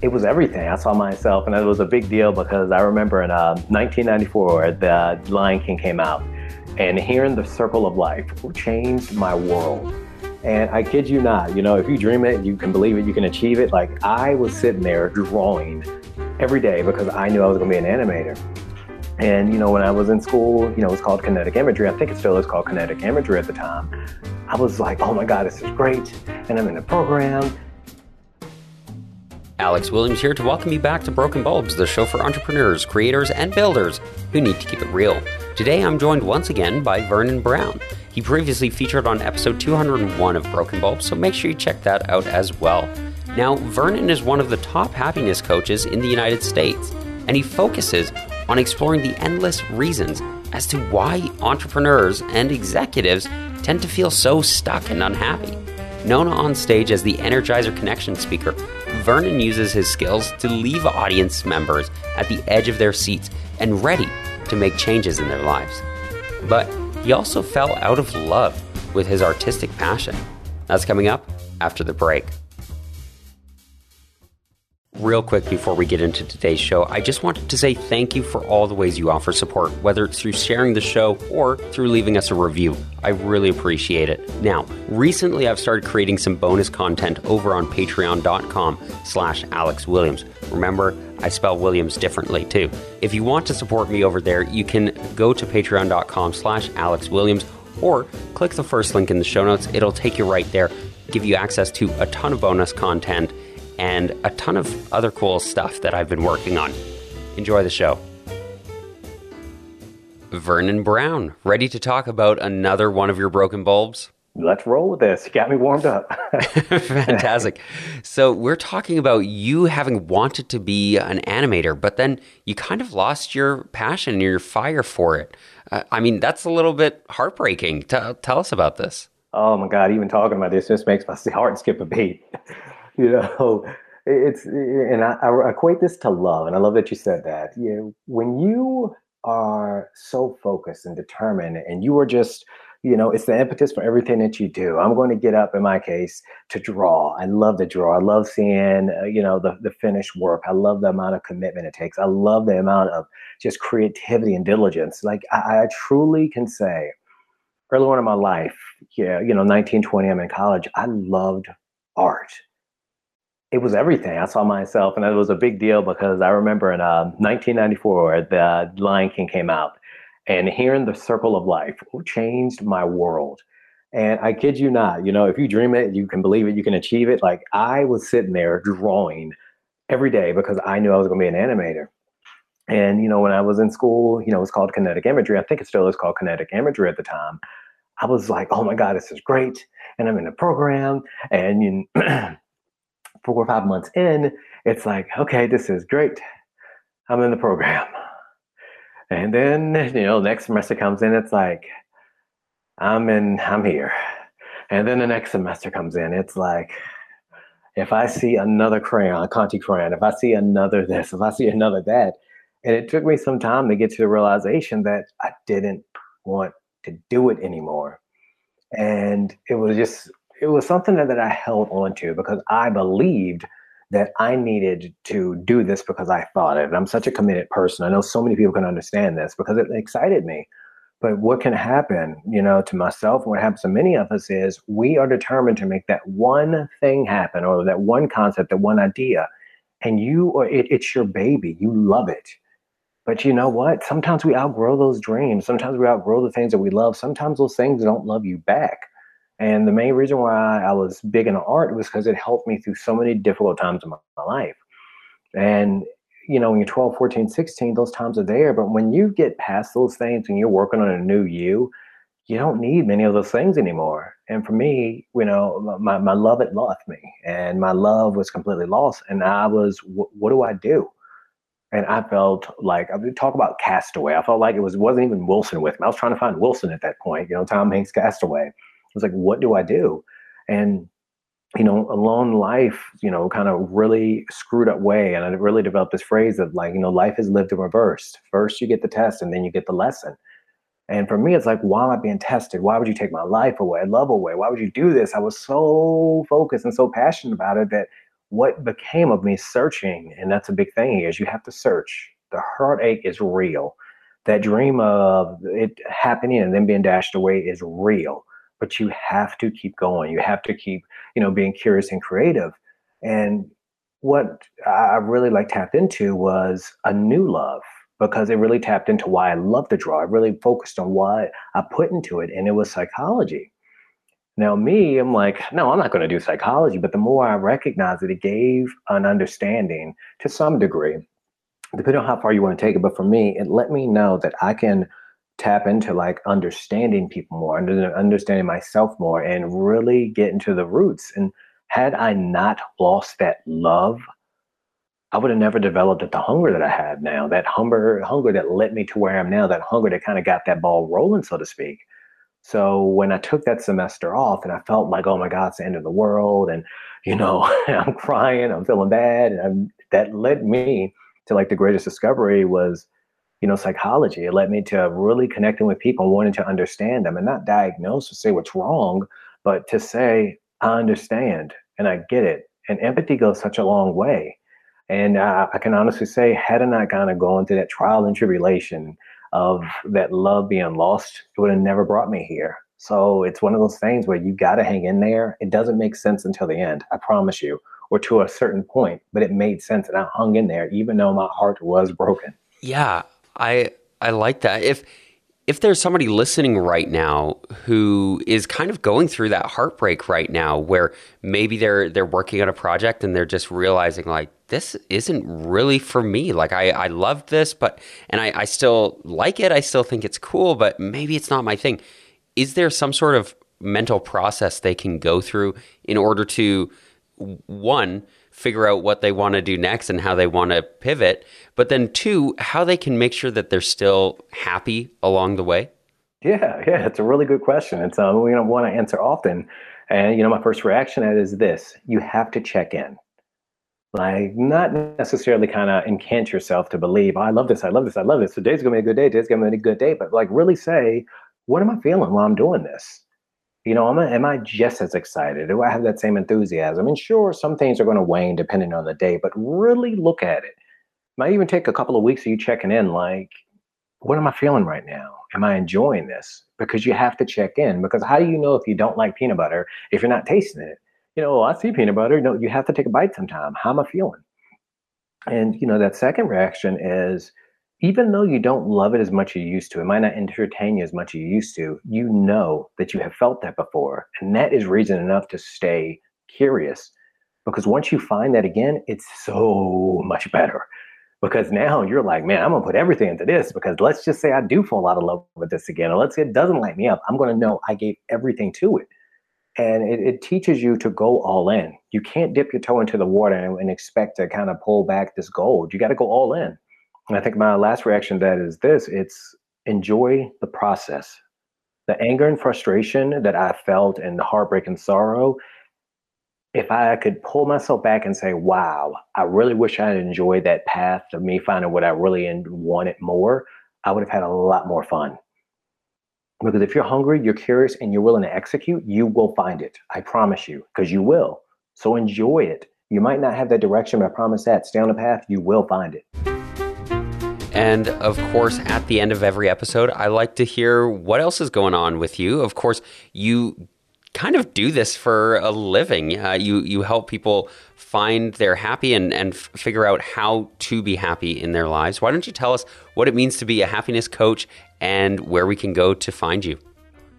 it was everything. I saw myself, and it was a big deal because I remember in uh, 1994, the Lion King came out, and hearing the Circle of Life changed my world. And I kid you not, you know, if you dream it, you can believe it, you can achieve it. Like I was sitting there drawing every day because I knew I was going to be an animator. And, you know, when I was in school, you know, it was called kinetic imagery. I think it still is called kinetic imagery at the time. I was like, oh my God, this is great. And I'm in the program Alex Williams here to welcome you back to Broken Bulbs, the show for entrepreneurs, creators, and builders who need to keep it real. Today I'm joined once again by Vernon Brown. He previously featured on episode 201 of Broken Bulbs, so make sure you check that out as well. Now, Vernon is one of the top happiness coaches in the United States, and he focuses on exploring the endless reasons as to why entrepreneurs and executives tend to feel so stuck and unhappy. Known on stage as the Energizer Connection speaker, Vernon uses his skills to leave audience members at the edge of their seats and ready to make changes in their lives. But he also fell out of love with his artistic passion. That's coming up after the break. Real quick before we get into today's show, I just wanted to say thank you for all the ways you offer support, whether it's through sharing the show or through leaving us a review. I really appreciate it. Now, recently I've started creating some bonus content over on patreon.com slash Alex Williams. Remember, I spell Williams differently too. If you want to support me over there, you can go to patreon.com slash Alex Williams or click the first link in the show notes. It'll take you right there, give you access to a ton of bonus content and a ton of other cool stuff that I've been working on. Enjoy the show. Vernon Brown, ready to talk about another one of your broken bulbs? Let's roll with this. You got me warmed up. Fantastic. So, we're talking about you having wanted to be an animator, but then you kind of lost your passion and your fire for it. Uh, I mean, that's a little bit heartbreaking. T- tell us about this. Oh my God, even talking about this just makes my heart skip a beat. you know, it's and I, I, equate this to love, and I love that you said that. You know, when you are so focused and determined, and you are just you know, it's the impetus for everything that you do. I'm going to get up in my case to draw. I love to draw. I love seeing, uh, you know, the, the finished work. I love the amount of commitment it takes. I love the amount of just creativity and diligence. Like I, I truly can say early on in my life, yeah, you know, 1920 I'm in college. I loved art it was everything. I saw myself, and it was a big deal because I remember in uh, 1994, the Lion King came out, and hearing the Circle of Life changed my world. And I kid you not, you know, if you dream it, you can believe it, you can achieve it. Like I was sitting there drawing every day because I knew I was going to be an animator. And you know, when I was in school, you know, it was called kinetic imagery. I think it still is called kinetic imagery at the time. I was like, oh my god, this is great, and I'm in the program, and you. four or five months in, it's like, okay, this is great. I'm in the program. And then, you know, next semester comes in, it's like, I'm in, I'm here. And then the next semester comes in, it's like, if I see another crayon, Conte crayon, if I see another this, if I see another that, and it took me some time to get to the realization that I didn't want to do it anymore. And it was just it was something that, I held on to because I believed that I needed to do this because I thought it. I'm such a committed person. I know so many people can understand this because it excited me. But what can happen, you know, to myself and what happens to many of us is we are determined to make that one thing happen or that one concept, that one idea. And you or it, it's your baby. You love it. But you know what? Sometimes we outgrow those dreams. Sometimes we outgrow the things that we love. Sometimes those things don't love you back. And the main reason why I was big into art was because it helped me through so many difficult times in my, my life. And, you know, when you're 12, 14, 16, those times are there. But when you get past those things and you're working on a new you, you don't need many of those things anymore. And for me, you know, my, my love had left me and my love was completely lost. And I was, what do I do? And I felt like I would talk about Castaway. I felt like it was wasn't even Wilson with me. I was trying to find Wilson at that point. You know, Tom Hanks Castaway was like, what do I do? And you know, alone life, you know, kind of really screwed up way. And I really developed this phrase of like, you know, life is lived in reverse. First you get the test and then you get the lesson. And for me, it's like, why am I being tested? Why would you take my life away, love away? Why would you do this? I was so focused and so passionate about it that what became of me searching, and that's a big thing is you have to search. The heartache is real. That dream of it happening and then being dashed away is real. But you have to keep going. You have to keep, you know, being curious and creative. And what I really like tapped into was a new love because it really tapped into why I love to draw. I really focused on what I put into it, and it was psychology. Now, me, I'm like, no, I'm not going to do psychology. But the more I recognize it, it gave an understanding to some degree, depending on how far you want to take it. But for me, it let me know that I can tap into like understanding people more, understanding myself more, and really get into the roots. And had I not lost that love, I would have never developed the hunger that I have now. That hunger, hunger that led me to where I am now. That hunger that kind of got that ball rolling, so to speak. So when I took that semester off and I felt like, oh my God, it's the end of the world. And, you know, I'm crying, I'm feeling bad. And I'm, that led me to like the greatest discovery was, you know, psychology. It led me to really connecting with people wanting to understand them and not diagnose or say what's wrong, but to say, I understand and I get it. And empathy goes such a long way. And I, I can honestly say, had I not kind of gone through that trial and tribulation, of that love being lost, it would have never brought me here. So it's one of those things where you got to hang in there. It doesn't make sense until the end, I promise you, or to a certain point, but it made sense and I hung in there even though my heart was broken. Yeah, I I like that. If if there's somebody listening right now who is kind of going through that heartbreak right now where maybe they're they're working on a project and they're just realizing like this isn't really for me. Like i i love this but and i i still like it. I still think it's cool but maybe it's not my thing. Is there some sort of mental process they can go through in order to one figure out what they want to do next and how they want to pivot, but then two, how they can make sure that they're still happy along the way? Yeah, yeah, it's a really good question. It's um, we don't want to answer often. And you know, my first reaction at is this: you have to check in. Like, not necessarily kind of encant yourself to believe, oh, I love this, I love this, I love this. Today's gonna be a good day, today's gonna be a good day. But like really say, what am I feeling while I'm doing this? You know, am I, am I just as excited? Do I have that same enthusiasm? And sure, some things are going to wane depending on the day, but really look at it. Might even take a couple of weeks of you checking in, like, what am I feeling right now? Am I enjoying this? Because you have to check in. Because how do you know if you don't like peanut butter if you're not tasting it? You know, oh, I see peanut butter. No, you have to take a bite sometime. How am I feeling? And you know, that second reaction is even though you don't love it as much as you used to, it might not entertain you as much as you used to, you know that you have felt that before. And that is reason enough to stay curious. Because once you find that again, it's so much better. Because now you're like, man, I'm gonna put everything into this because let's just say I do fall out of love with this again, let's say it doesn't light me up. I'm gonna know I gave everything to it. And it, it teaches you to go all in. You can't dip your toe into the water and, and expect to kind of pull back this gold. You got to go all in and I think my last reaction to that is this it's enjoy the process. The anger and frustration that I felt and the heartbreak and sorrow, if I could pull myself back and say, wow, I really wish I had enjoyed that path of me finding what I really wanted more, I would have had a lot more fun. Because if you're hungry, you're curious, and you're willing to execute, you will find it. I promise you, because you will. So enjoy it. You might not have that direction, but I promise that. Stay on the path, you will find it. And of course, at the end of every episode, I like to hear what else is going on with you. Of course, you kind of do this for a living. Uh, you you help people find their happy and and f- figure out how to be happy in their lives. Why don't you tell us what it means to be a happiness coach and where we can go to find you?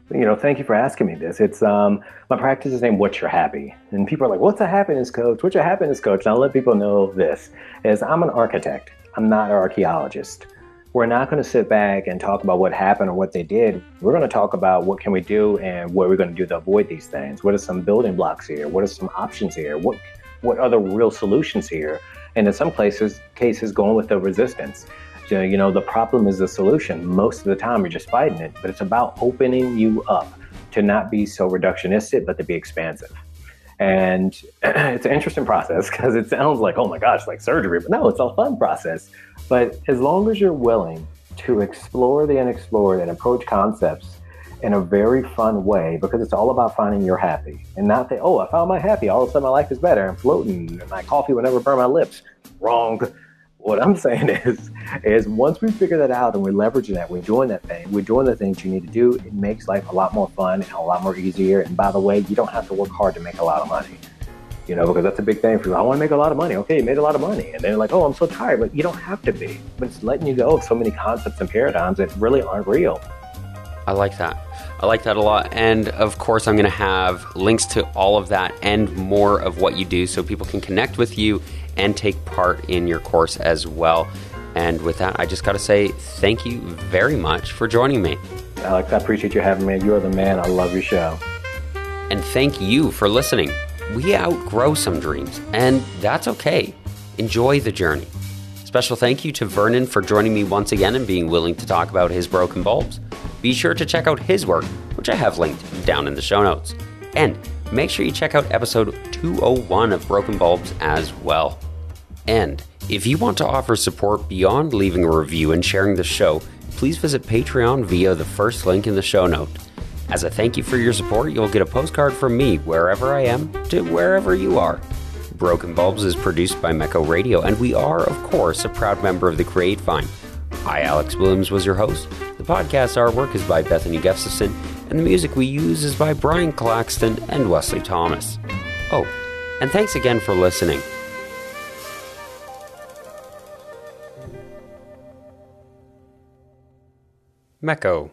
You know, thank you for asking me this. It's um, my practice is named "What's Your Happy," and people are like, "What's a happiness coach? What's a happiness coach?" And I'll let people know this: is I'm an architect. I'm not an archaeologist. We're not going to sit back and talk about what happened or what they did. We're going to talk about what can we do and what we're going to do to avoid these things. What are some building blocks here? What are some options here? What what are the real solutions here? And in some places, cases, going with the resistance. You know, the problem is the solution. Most of the time, you're just fighting it. But it's about opening you up to not be so reductionistic, but to be expansive. And it's an interesting process because it sounds like, oh my gosh, like surgery. But no, it's a fun process. But as long as you're willing to explore the unexplored and approach concepts in a very fun way because it's all about finding your happy and not that, oh, I found my happy. All of a sudden my life is better. I'm floating and my coffee will never burn my lips. Wrong. What I'm saying is, is once we figure that out and we're leveraging that, we're doing that thing, we're doing the things you need to do, it makes life a lot more fun and a lot more easier. And by the way, you don't have to work hard to make a lot of money you know, because that's a big thing for you. I want to make a lot of money. Okay, you made a lot of money. And then like, oh, I'm so tired, but you don't have to be. But it's letting you go of so many concepts and paradigms that really aren't real. I like that. I like that a lot. And of course, I'm going to have links to all of that and more of what you do so people can connect with you and take part in your course as well. And with that, I just got to say thank you very much for joining me. Alex, I appreciate you having me. You're the man. I love your show. And thank you for listening we outgrow some dreams, and that's okay. Enjoy the journey. Special thank you to Vernon for joining me once again and being willing to talk about his broken bulbs. Be sure to check out his work, which I have linked down in the show notes. And make sure you check out episode 201 of Broken Bulbs as well. And if you want to offer support beyond leaving a review and sharing the show, please visit Patreon via the first link in the show note. As a thank you for your support, you'll get a postcard from me wherever I am to wherever you are. Broken Bulbs is produced by Mecco Radio, and we are, of course, a proud member of the Create Vine. I, Alex Williams, was your host. The podcast artwork is by Bethany Gustafson, and the music we use is by Brian Claxton and Wesley Thomas. Oh, and thanks again for listening. Mecco.